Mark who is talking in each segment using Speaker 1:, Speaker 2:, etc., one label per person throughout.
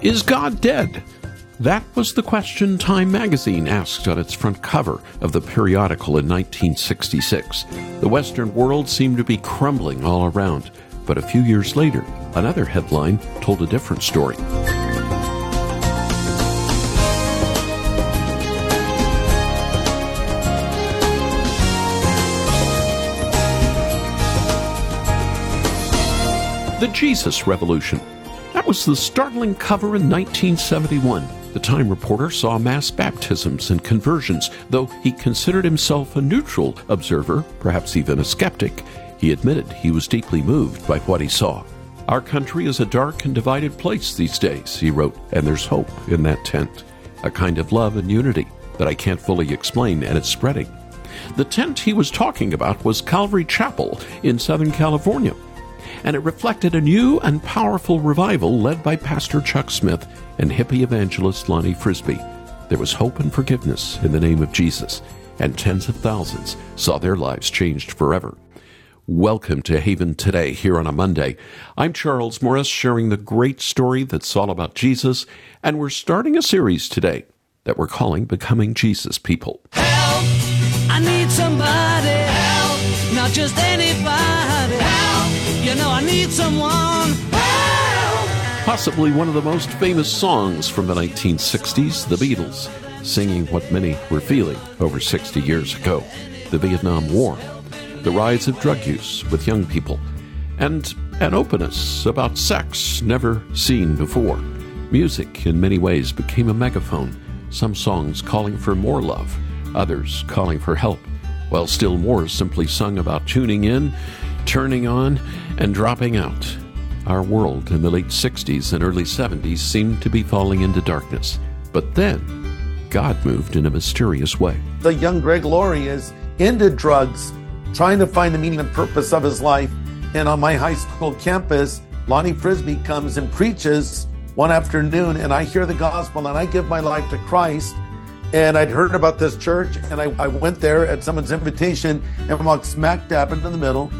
Speaker 1: Is God dead? That was the question Time magazine asked on its front cover of the periodical in 1966. The Western world seemed to be crumbling all around, but a few years later, another headline told a different story. The Jesus Revolution. Was the startling cover in 1971. The Time reporter saw mass baptisms and conversions. Though he considered himself a neutral observer, perhaps even a skeptic, he admitted he was deeply moved by what he saw. Our country is a dark and divided place these days, he wrote, and there's hope in that tent. A kind of love and unity that I can't fully explain, and it's spreading. The tent he was talking about was Calvary Chapel in Southern California and it reflected a new and powerful revival led by Pastor Chuck Smith and hippie evangelist Lonnie Frisbee. There was hope and forgiveness in the name of Jesus, and tens of thousands saw their lives changed forever. Welcome to Haven Today here on a Monday. I'm Charles Morris sharing the great story that's all about Jesus, and we're starting a series today that we're calling Becoming Jesus People.
Speaker 2: Help! I need somebody. Help! Not just anybody. You know I need someone. Help!
Speaker 1: Possibly one of the most famous songs from the 1960s, The Beatles, singing what many were feeling over 60 years ago the Vietnam War, the rise of drug use with young people, and an openness about sex never seen before. Music, in many ways, became a megaphone, some songs calling for more love, others calling for help, while still more simply sung about tuning in turning on and dropping out. Our world in the late 60s and early 70s seemed to be falling into darkness. But then, God moved in a mysterious way.
Speaker 3: The young Greg Laurie is into drugs, trying to find the meaning and purpose of his life. And on my high school campus, Lonnie Frisbee comes and preaches one afternoon, and I hear the gospel and I give my life to Christ. And I'd heard about this church, and I, I went there at someone's invitation and walked smack dab into the middle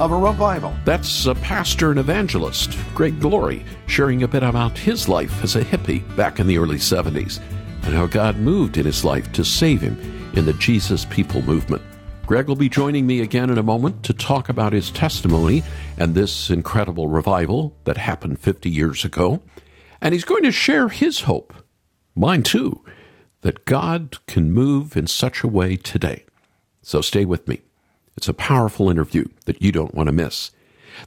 Speaker 3: of a revival.
Speaker 1: That's a pastor and evangelist, Greg Laurie, sharing a bit about his life as a hippie back in the early 70s and how God moved in his life to save him in the Jesus People movement. Greg will be joining me again in a moment to talk about his testimony and this incredible revival that happened 50 years ago. And he's going to share his hope, mine too, that God can move in such a way today. So stay with me. It's a powerful interview that you don't want to miss.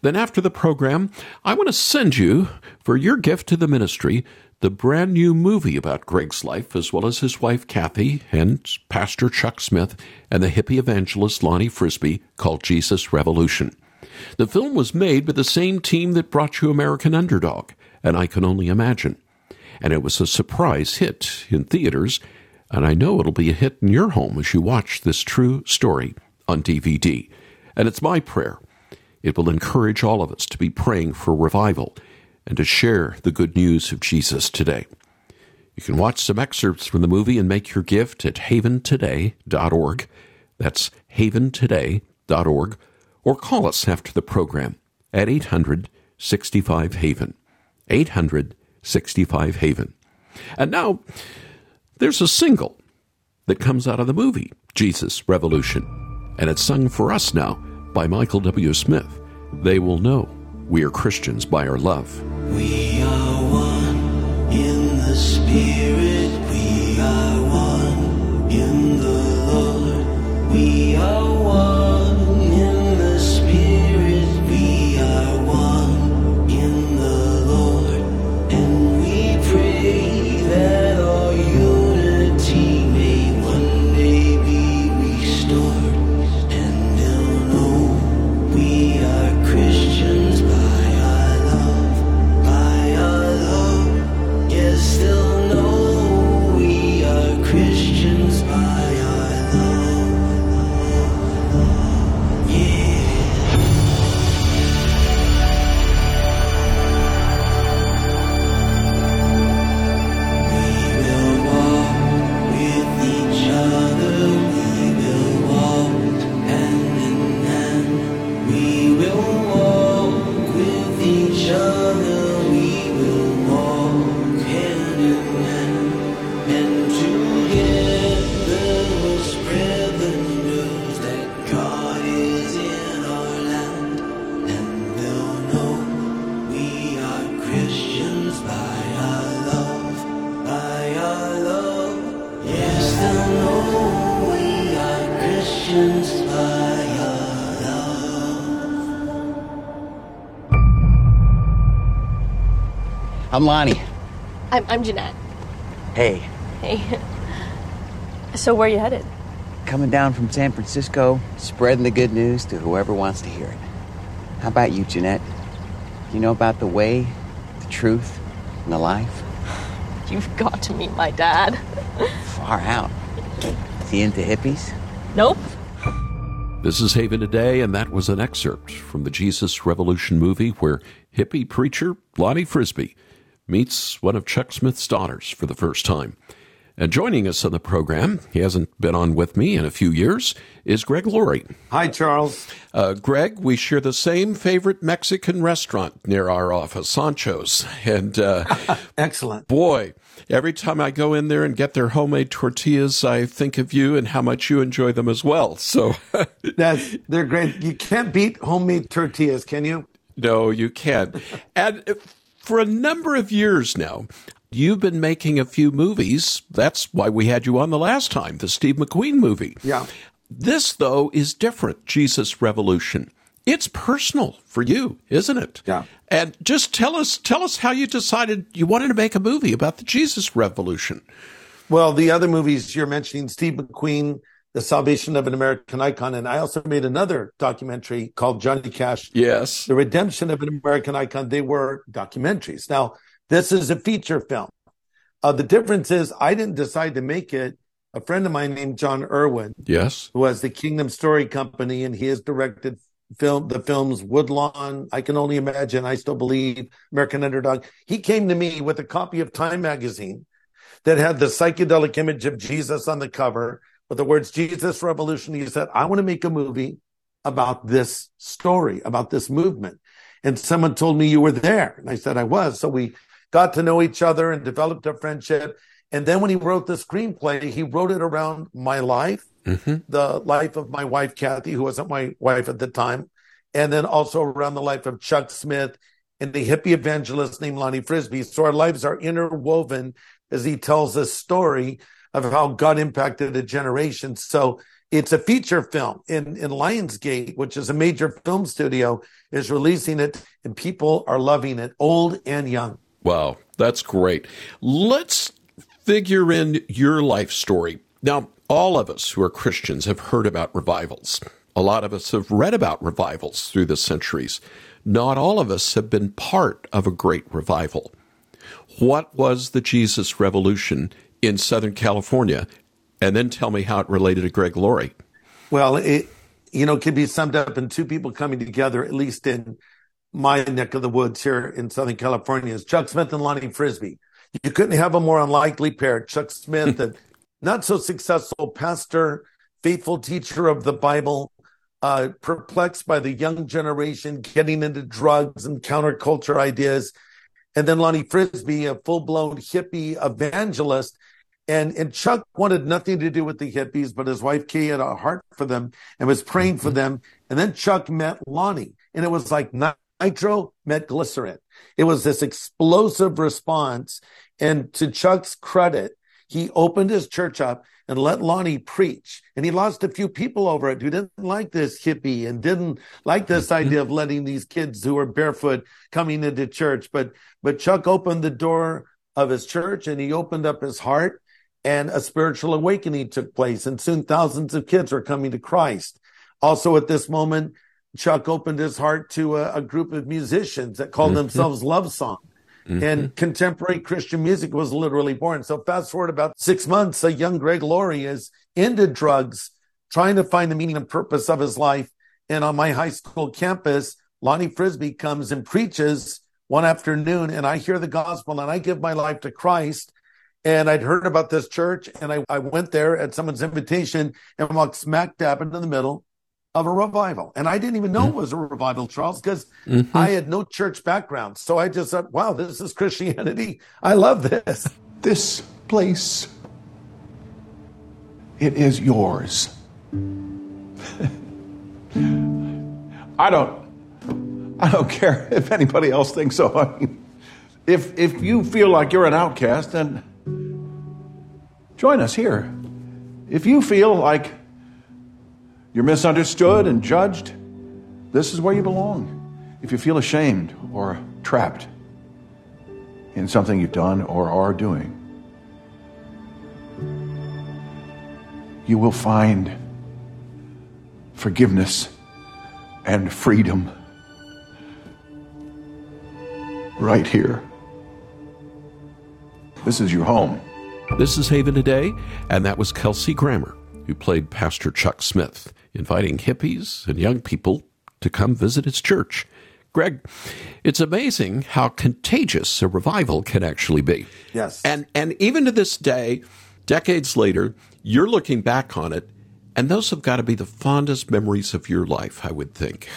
Speaker 1: Then, after the program, I want to send you, for your gift to the ministry, the brand new movie about Greg's life, as well as his wife Kathy and Pastor Chuck Smith and the hippie evangelist Lonnie Frisbee called Jesus Revolution. The film was made by the same team that brought you American Underdog, and I can only imagine. And it was a surprise hit in theaters, and I know it'll be a hit in your home as you watch this true story on DVD. And it's my prayer. It will encourage all of us to be praying for revival and to share the good news of Jesus today. You can watch some excerpts from the movie and make your gift at haventoday.org. That's haventoday.org. Or call us after the program at 800 65 Haven. 800 65 Haven. And now, there's a single that comes out of the movie, Jesus Revolution and it's sung for us now by Michael W. Smith. They will know we are Christians by our love.
Speaker 2: We are one in the Spirit. We are
Speaker 4: I'm Lonnie.
Speaker 5: I'm, I'm Jeanette.
Speaker 4: Hey,
Speaker 5: Hey. So where are you headed?
Speaker 4: coming down from San Francisco, spreading the good news to whoever wants to hear it. How about you, Jeanette? You know about the way, the truth, and the life?
Speaker 5: You've got to meet my dad.
Speaker 4: Far out. Is he into hippies?
Speaker 5: Nope.
Speaker 1: This is Haven Today, and that was an excerpt from the Jesus Revolution movie where hippie preacher Lonnie Frisbee meets one of Chuck Smith's daughters for the first time. And joining us on the program, he hasn't been on with me in a few years, is Greg Laurie.
Speaker 3: Hi, Charles.
Speaker 1: Uh, Greg, we share the same favorite Mexican restaurant near our office, Sancho's. And uh,
Speaker 3: Excellent.
Speaker 1: boy, every time I go in there and get their homemade tortillas, I think of you and how much you enjoy them as well. So,
Speaker 3: That's they're great. You can't beat homemade tortillas, can you?
Speaker 1: no, you can't. And for a number of years now, you've been making a few movies. That's why we had you on the last time, the Steve McQueen movie.
Speaker 3: Yeah.
Speaker 1: This, though, is different Jesus Revolution. It's personal for you, isn't it?
Speaker 3: Yeah.
Speaker 1: And just tell us tell us how you decided you wanted to make a movie about the Jesus Revolution.
Speaker 3: Well, the other movies you're mentioning, Steve McQueen, The Salvation of an American Icon, and I also made another documentary called Johnny Cash,
Speaker 1: Yes.
Speaker 3: The Redemption of an American Icon. They were documentaries. Now, this is a feature film. Uh, the difference is I didn't decide to make it. A friend of mine named Jon Erwin,
Speaker 1: Yes.
Speaker 3: who has the Kingdom Story Company, and he has directed film the films Woodlawn, I Can Only Imagine, I Still Believe, American Underdog. He came to me with a copy of Time magazine that had the psychedelic image of Jesus on the cover with the words Jesus Revolution. He said, I want to make a movie about this story, about this movement. And someone told me you were there. And I said, I was. So we got to know each other and developed a friendship. And then when he wrote the screenplay, he wrote it around my life, mm-hmm. the life of my wife, Kathy, who wasn't my wife at the time, and then also around the life of Chuck Smith and the hippie evangelist named Lonnie Frisbee. So our lives are interwoven as he tells this story of how God impacted a generation. So it's a feature film in, in Lionsgate, which is a major film studio, is releasing it and people are loving it, old and young.
Speaker 1: Wow, that's great. Let's figure in your life story. Now, all of us who are Christians have heard about revivals. A lot of us have read about revivals through the centuries. Not all of us have been part of a great revival. What was the Jesus Revolution in Southern California? And then tell me how it related to Greg Laurie.
Speaker 3: Well, it, you know, can be summed up in two people coming together, at least in my neck of the woods here in Southern California, is Chuck Smith and Lonnie Frisbee. You couldn't have a more unlikely pair. Chuck Smith, a not so successful pastor, faithful teacher of the Bible, uh, perplexed by the young generation getting into drugs and counterculture ideas. And then Lonnie Frisbee, a full blown hippie evangelist. And, and Chuck wanted nothing to do with the hippies, but his wife Kay had a heart for them and was praying for mm-hmm. them. And then Chuck met Lonnie and it was like nitro met glycerin. It was this explosive response. And to Chuck's credit, he opened his church up and let Lonnie preach. And he lost a few people over it who didn't like this hippie and didn't like this mm-hmm. idea of letting these kids who were barefoot coming into church. But, but Chuck opened the door of his church and he opened up his heart and a spiritual awakening took place. And soon thousands of kids were coming to Christ. Also at this moment, Chuck opened his heart to a, a group of musicians that called mm-hmm. themselves Love Song. Mm-hmm. And contemporary Christian music was literally born. So fast forward about six months, a young Greg Laurie is into drugs, trying to find the meaning and purpose of his life. And on my high school campus, Lonnie Frisbee comes and preaches one afternoon and I hear the gospel and I give my life to Christ. And I'd heard about this church and I, I went there at someone's invitation and walked smack dab into the middle of a revival. And I didn't even know mm-hmm. it was a revival, Charles, because mm-hmm. I had no church background. So I just thought, wow, this is Christianity. I love this.
Speaker 6: This place, it is yours. I don't, I don't care if anybody else thinks so. I mean, if if you feel like you're an outcast, then join us here. If you feel like you're misunderstood and judged, this is where you belong. If you feel ashamed or trapped, in something you've done or are doing, you will find forgiveness and freedom right here. This is your home.
Speaker 1: This is Haven Today, and that was Kelsey Grammer, who played Pastor Chuck Smith, inviting hippies and young people to come visit his church. Greg, it's amazing how contagious a revival can actually be.
Speaker 3: Yes.
Speaker 1: And and even to this day, decades later, you're looking back on it, and those have got to be the fondest memories of your life, I would think.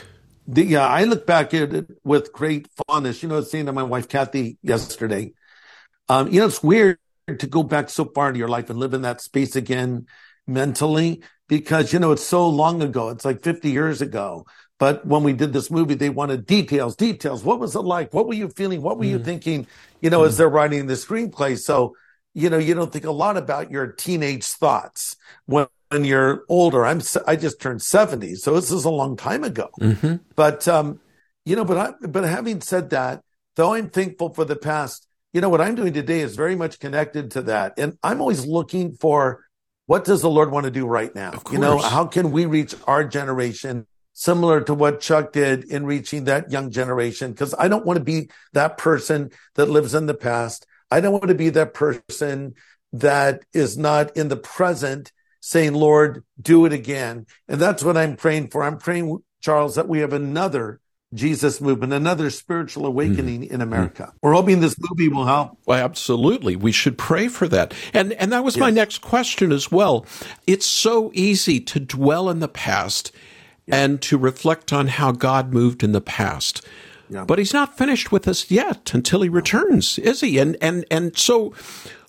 Speaker 3: Yeah, I look back at it with great fondness. You know, saying to my wife Kathy yesterday, um, you know, it's weird to go back so far into your life and live in that space again mentally because, you know, it's so long ago. It's like 50 years ago. But when we did this movie, they wanted details, details. What was it like? What were you feeling? What were mm. you thinking, you know, mm. as they're writing the screenplay? So, you know, you don't think a lot about your teenage thoughts when, when you're older. I'm, I just turned 70. So this is a long time ago. Mm-hmm. But, um, you know, but I, but having said that, though I'm thankful for the past, you know, what I'm doing today is very much connected to that. And I'm always looking for what does the Lord want to do right now? You know, how can we reach our generation similar to what Chuck did in reaching that young generation? Because I don't want to be that person that lives in the past. I don't want to be that person that is not in the present saying, Lord, do it again. And that's what I'm praying for. I'm praying, Charles, that we have another Jesus movement, another spiritual awakening mm in America. mm We're hoping this movie will help.
Speaker 1: Well, absolutely. We should pray for that. And and that was yes. my next question as well. It's so easy to dwell in the past yeah. and to reflect on how God moved in the past. Yeah. But he's not finished with us yet until he returns, is he? And and and so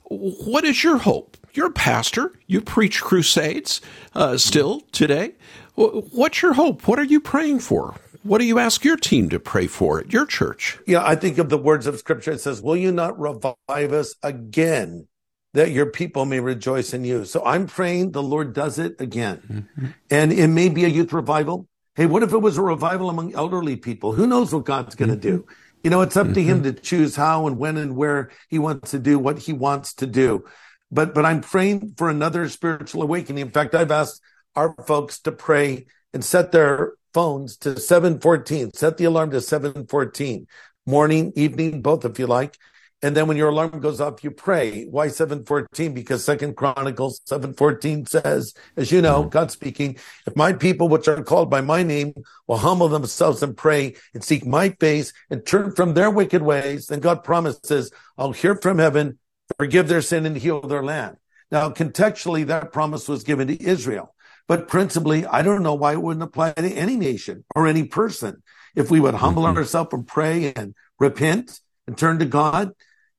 Speaker 1: what is your hope? You're a pastor. You preach crusades uh, still today. What's your hope? What are you praying for? What do you ask your team to pray for at your church?
Speaker 3: Yeah, I think of the words of scripture. It says, Will you not revive us again that your people may rejoice in you? So I'm praying the Lord does it again. Mm-hmm. And it may be a youth revival. Hey, what if it was a revival among elderly people? Who knows what God's going to mm-hmm. do? You know, it's up mm-hmm. to him mm-hmm. to choose how and when and where he wants to do what he wants to do. But, but I'm praying for another spiritual awakening. In fact, I've asked our folks to pray and set their phones to 714. Set the alarm to 714. Morning, evening, both if you like. And then when your alarm goes off, you pray. Why 714? Because Second Chronicles 714 says, as you know, mm-hmm. God speaking, if my people, which are called by my name, will humble themselves and pray and seek my face and turn from their wicked ways, then God promises, I'll hear from heaven, forgive their sin and heal their land. Now, contextually, that promise was given to Israel. But principally, I don't know why it wouldn't apply to any nation or any person. If we would humble mm-hmm. ourselves and pray and repent and turn to God,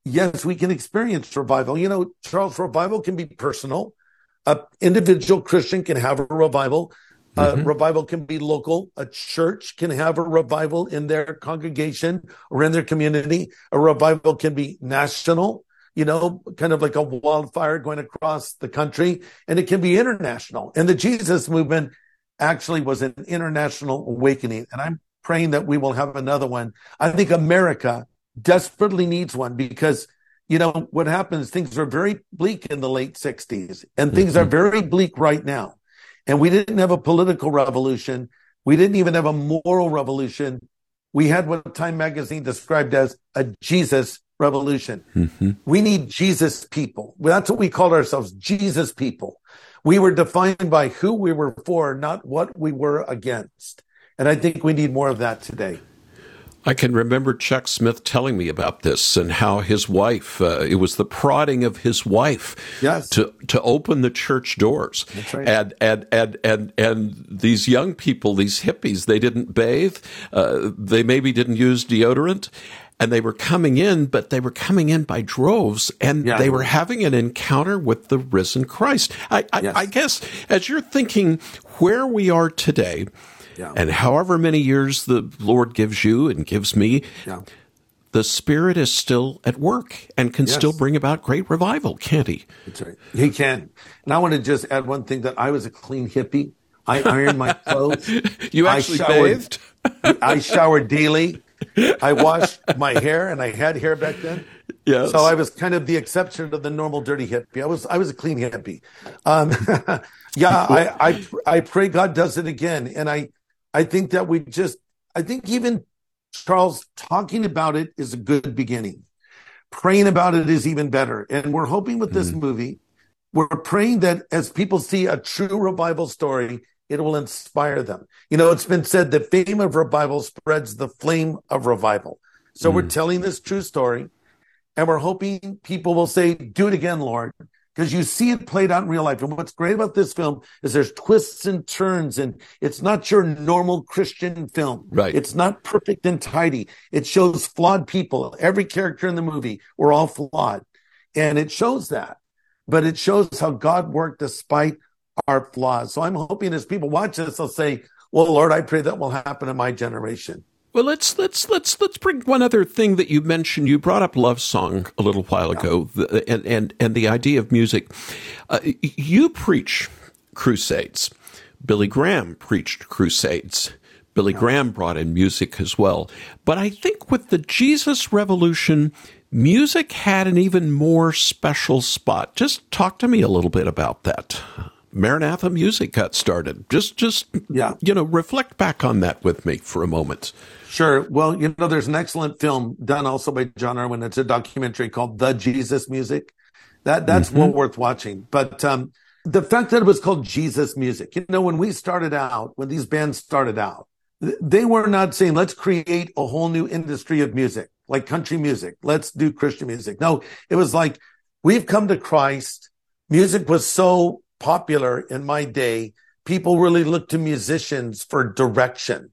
Speaker 3: yes, we can experience revival. You know, Charles, revival can be personal. An individual Christian can have a revival. Mm-hmm. revival can be local. A church can have a revival in their congregation or in their community. A revival can be national you know, kind of like a wildfire going across the country, and it can be international. And the Jesus movement actually was an international awakening. And I'm praying that we will have another one. I think America desperately needs one because, you know, what happens, things were very bleak in the late 60s, and things mm-hmm. are very bleak right now. And we didn't have a political revolution. We didn't even have a moral revolution. We had what Time magazine described as a Jesus revolution. Mm-hmm. We need Jesus people. That's what we called ourselves, Jesus people. We were defined by who we were for, not what we were against. And I think we need more of that today.
Speaker 1: I can remember Chuck Smith telling me about this and how his wife, uh, it was the prodding of his wife
Speaker 3: yes.
Speaker 1: to, to open the church doors.
Speaker 3: Right.
Speaker 1: And, and, and, and, and these young people, these hippies, they didn't bathe. Uh, they maybe didn't use deodorant and they were coming in, but they were coming in by droves and yeah. they were having an encounter with the risen Christ. I, I, yes. I guess as you're thinking where we are today yeah. and however many years the Lord gives you and gives me, yeah. the Spirit is still at work and can yes. still bring about great revival, can't he?
Speaker 3: That's right. He can. And I want to just add one thing that I was a clean hippie. I ironed my clothes.
Speaker 1: you actually I showered, bathed?
Speaker 3: I showered daily. I washed my hair, and I had hair back then.
Speaker 1: Yes.
Speaker 3: So I was kind of the exception to the normal dirty hippie. I was I was a clean hippie. Um, yeah, I, I I pray God does it again, and I I think that we just I think even Charles talking about it is a good beginning. Praying about it is even better, and we're hoping with this
Speaker 1: Mm.
Speaker 3: movie, we're praying that as people see a true revival story, it will inspire them. You know, it's been said the fame of revival spreads the flame of revival. So we're mm. telling this true story and we're hoping people will say, do it again, Lord, because you see it played out in real life. And what's great about this film is there's twists and turns and it's not your normal Christian film.
Speaker 1: Right.
Speaker 3: It's not perfect and tidy. It shows flawed people. Every character in the movie, we're all flawed. And it shows that, but it shows how God worked despite our flaws. So I'm hoping as people watch this, they'll say, well, Lord, I pray that will happen in my generation.
Speaker 1: Well, let's let's let's let's bring one other thing that you mentioned. You brought up love song a little while ago, the, and and and the idea of music. Uh, you preach crusades. Billy Graham preached crusades. Billy Graham brought in music as well. But I think with the Jesus Revolution, music had an even more special spot. Just talk to me a little bit about that. Maranatha music got started. Just just
Speaker 3: Yeah.
Speaker 1: you know, reflect back on that with me for a moment.
Speaker 3: Sure. Well, you know, there's an excellent film done also by Jon Erwin. It's a documentary called The Jesus Music. That that's well worth watching. But um, the fact that it was called Jesus Music, you know, when we started out, when these bands started out, they were not saying let's create a whole new industry of music, like country music. Let's do Christian music. No, it was like we've come to Christ. Music was so popular in my day. People really looked to musicians for direction.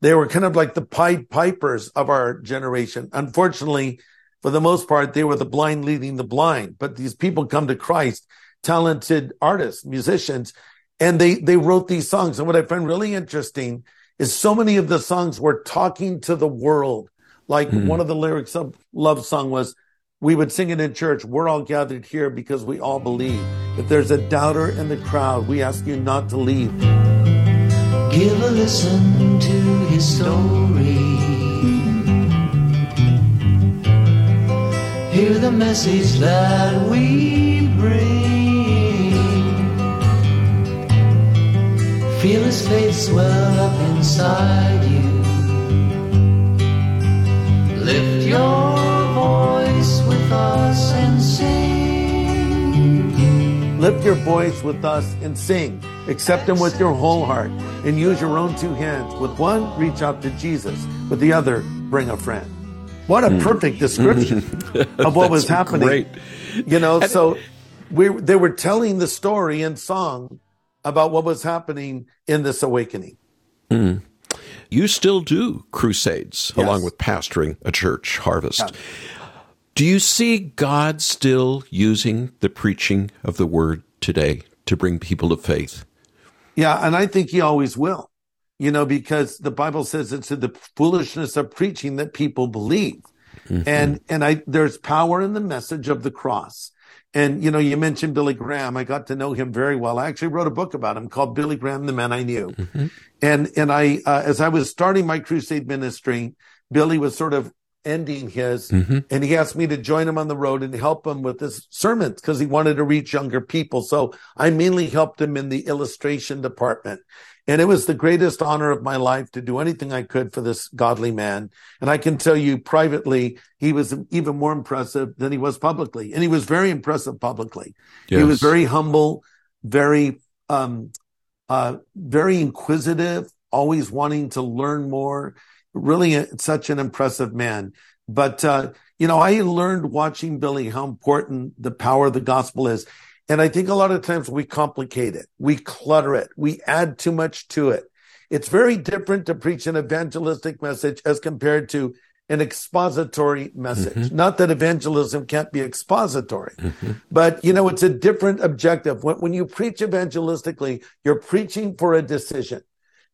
Speaker 3: They were kind of like the Pied Pipers of our generation. Unfortunately, for the most part, they were the blind leading the blind. But these people come to Christ, talented artists, musicians, and they, they wrote these songs. And what I find really interesting is so many of the songs were talking to the world. Like mm-hmm. one of the lyrics of Love Song was, we would sing it in church. We're all gathered here because we all believe. If there's a doubter in the crowd, we ask you not to leave.
Speaker 2: Give a listen to his story. Hear the message that we bring. Feel his faith swell up inside you. Lift your with us and sing.
Speaker 3: Lift your voice with us and sing. Accept him with your whole heart and use your own two hands. With one, reach out to Jesus. With the other, bring a friend. What a perfect description of what was
Speaker 1: Hmm.
Speaker 3: Happening.
Speaker 1: great.
Speaker 3: You know, so we they were telling the story in song about what was happening in this awakening.
Speaker 1: You still do crusades
Speaker 3: Yes.
Speaker 1: along with pastoring a church harvest. Do you see God still using the preaching of the word today to bring people to faith?
Speaker 3: Yeah, and I think he always will. You know, because the Bible says it's the foolishness of preaching that people believe. And and I there's power in the message of the cross. And you know, you mentioned Billy Graham. I got to know him very well. I actually wrote a book about him called Billy Graham, the Man I Knew. And and I uh, as I was starting my crusade ministry, Billy was sort of ending his and he asked me to join him on the road and help him with his sermons because he wanted to reach younger people. So I mainly helped him in the illustration department. And it was the greatest honor of my life to do anything I could for this godly man. And I can tell you privately, he was even more impressive than he was publicly. And he was very impressive publicly. He was very humble, very, um, uh, very inquisitive, always wanting to learn more. Really a, such an impressive man. But, uh, you know, I learned watching Billy how important the power of the gospel is. And I think a lot of times we complicate it. We clutter it. We add too much to it. It's very different to preach an evangelistic message as compared to an expository message. Not that evangelism can't be expository, but you know, it's a different objective. When, when you preach evangelistically, you're preaching for a decision.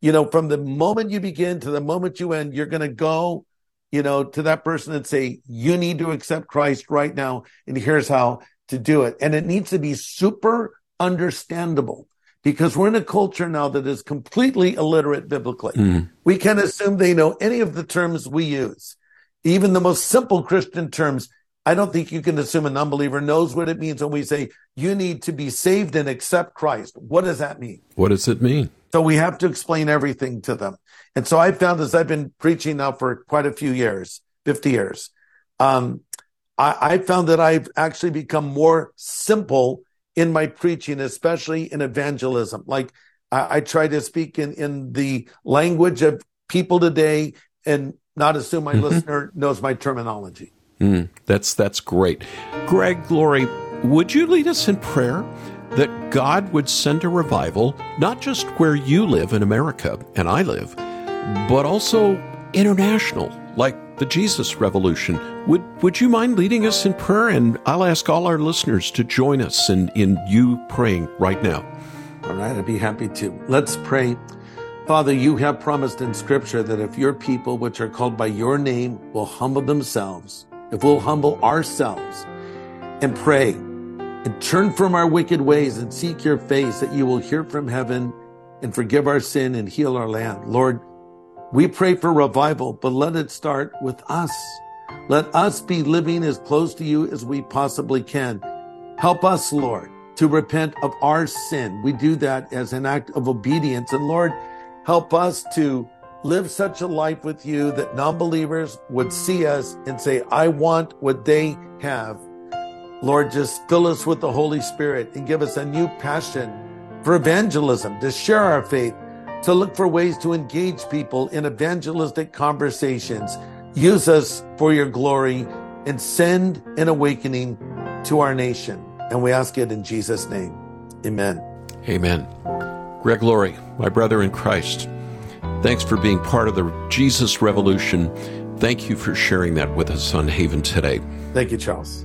Speaker 3: You know, from the moment you begin to the moment you end, you're going to go, you know, to that person and say, you need to accept Christ right now. And here's how to do it. And it needs to be super understandable because we're in a culture now that is completely illiterate biblically. Hmm. We can assume they know any of the terms we use, even the most simple Christian terms. I don't think you can assume an unbeliever knows what it means when we say you need to be saved and accept Christ. What does that mean?
Speaker 1: What does it mean?
Speaker 3: So we have to explain everything to them. And so I found as I've been preaching now for quite a few years, 50 years, um, I, I found that I've actually become more simple in my preaching, especially in evangelism. Like I, I try to speak in, in the language of people today and not assume my mm-hmm. listener knows my terminology.
Speaker 1: Mm, that's that's great, Greg Laurie, Would you lead us in prayer that God would send a revival, not just where you live in America and I live, but also international, like the Jesus Revolution. Would would you mind leading us in prayer? And I'll ask all our listeners to join us in, in you praying right now.
Speaker 3: All right, I'd be happy to. Let's pray. Father, you have promised in Scripture that if your people, which are called by your name, will humble themselves, if we'll humble ourselves and pray and turn from our wicked ways and seek your face, that you will hear from heaven and forgive our sin and heal our land. Lord, we pray for revival, but let it start with us. Let us be living as close to you as we possibly can. Help us, Lord, to repent of our sin. We do that as an act of obedience. And Lord, help us to live such a life with you that non believers would see us and say, I want what they have. Lord, just fill us with the Holy Spirit and give us a new passion for evangelism, to share our faith, to look for ways to engage people in evangelistic conversations. Use us for your glory and send an awakening to our nation. And we ask it in Jesus' name. Amen.
Speaker 1: Amen. Greg Laurie, my brother in Christ, thanks for being part of the Jesus Revolution. Thank you for sharing that with us on Haven today.
Speaker 3: Thank you, Charles.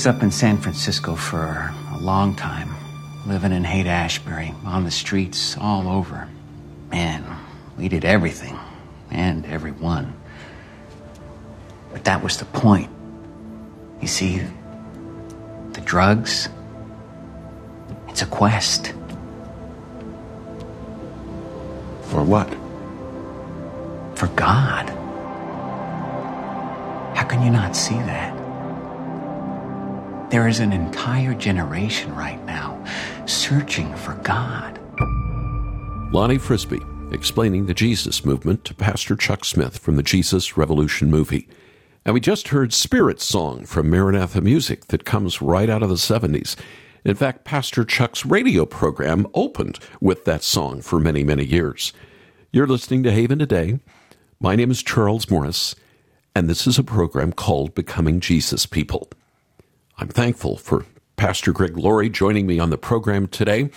Speaker 4: Was up in San Francisco for a long time, living in Haight Ashbury, on the streets, all over. Man, we did everything and everyone. But that was the point. You see, the drugs, it's a quest.
Speaker 6: For what?
Speaker 4: For God. How can you not see that? There is an entire generation right now searching for God.
Speaker 1: Lonnie Frisbee explaining the Jesus movement to Pastor Chuck Smith from the Jesus Revolution movie. And we just heard Spirit Song from Maranatha Music that comes right out of the 70s. In fact, Pastor Chuck's radio program opened with that song for many, many years. You're listening to Haven Today. My name is Charles Morris, and this is a program called Becoming Jesus People. I'm thankful for Pastor Greg Laurie joining me on the program today.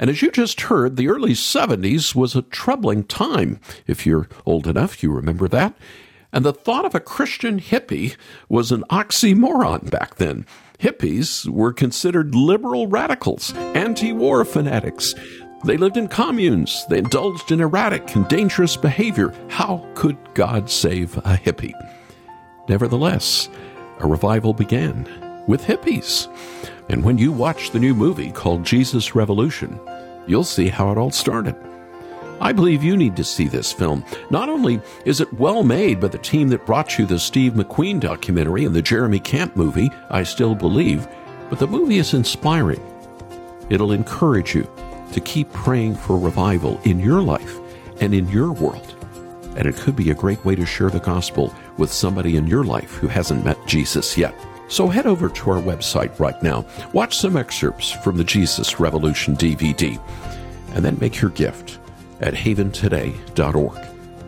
Speaker 1: And as you just heard, the early 70s was a troubling time. If you're old enough, you remember that. And the thought of a Christian hippie was an oxymoron back then. Hippies were considered liberal radicals, anti war fanatics. They lived in communes. They indulged in erratic and dangerous behavior. How could God save a hippie? Nevertheless, a revival began with hippies. And when you watch the new movie called Jesus Revolution, you'll see how it all started. I believe you need to see this film. Not only is it well made by the team that brought you the Steve McQueen documentary and the Jeremy Camp movie, I Still Believe, but the movie is inspiring. It'll encourage you to keep praying for revival in your life and in your world. And it could be a great way to share the gospel with somebody in your life who hasn't met Jesus yet. So head over to our website right now, watch some excerpts from the Jesus Revolution DVD, and then make your gift at haventoday.org.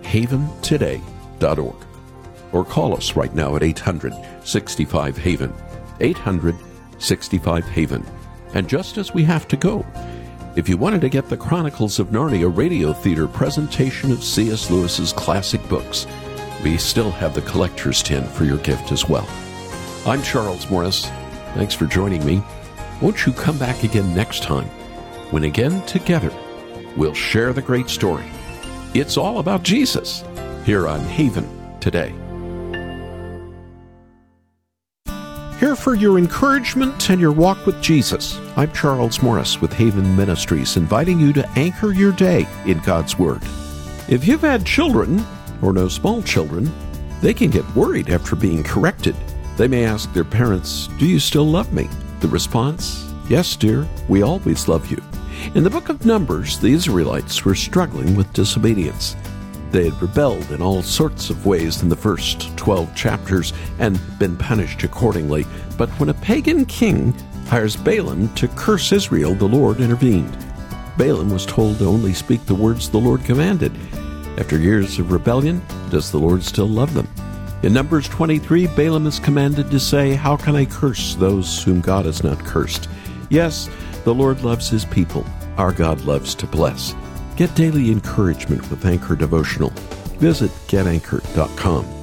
Speaker 1: Haventoday.org. Or call us right now at 800 65 Haven. 800 65 Haven. And just as we have to go, if you wanted to get the Chronicles of Narnia Radio Theater presentation of C.S. Lewis's classic books, we still have the collector's tin for your gift as well. I'm Charles Morris. Thanks for joining me. Won't you come back again next time when again together we'll share the great story? It's all about Jesus here on Haven today. Here for your encouragement and your walk with Jesus. I'm Charles Morris with Haven Ministries, inviting you to anchor your day in God's Word. If you've had children, or know small children, they can get worried after being corrected. They may ask their parents, Do you still love me? The response, Yes, dear, we always love you. In the book of Numbers, the Israelites were struggling with disobedience. They had rebelled in all sorts of ways in the first 12 chapters and been punished accordingly. But when a pagan king hires Balaam to curse Israel, the Lord intervened. Balaam was told to only speak the words the Lord commanded. After years of rebellion, does the Lord still love them? In Numbers 23, Balaam is commanded to say, How can I curse those whom God has not cursed? Yes, the Lord loves his people. Our God loves to bless. Get daily encouragement with Anchor Devotional. Visit getanchor.com.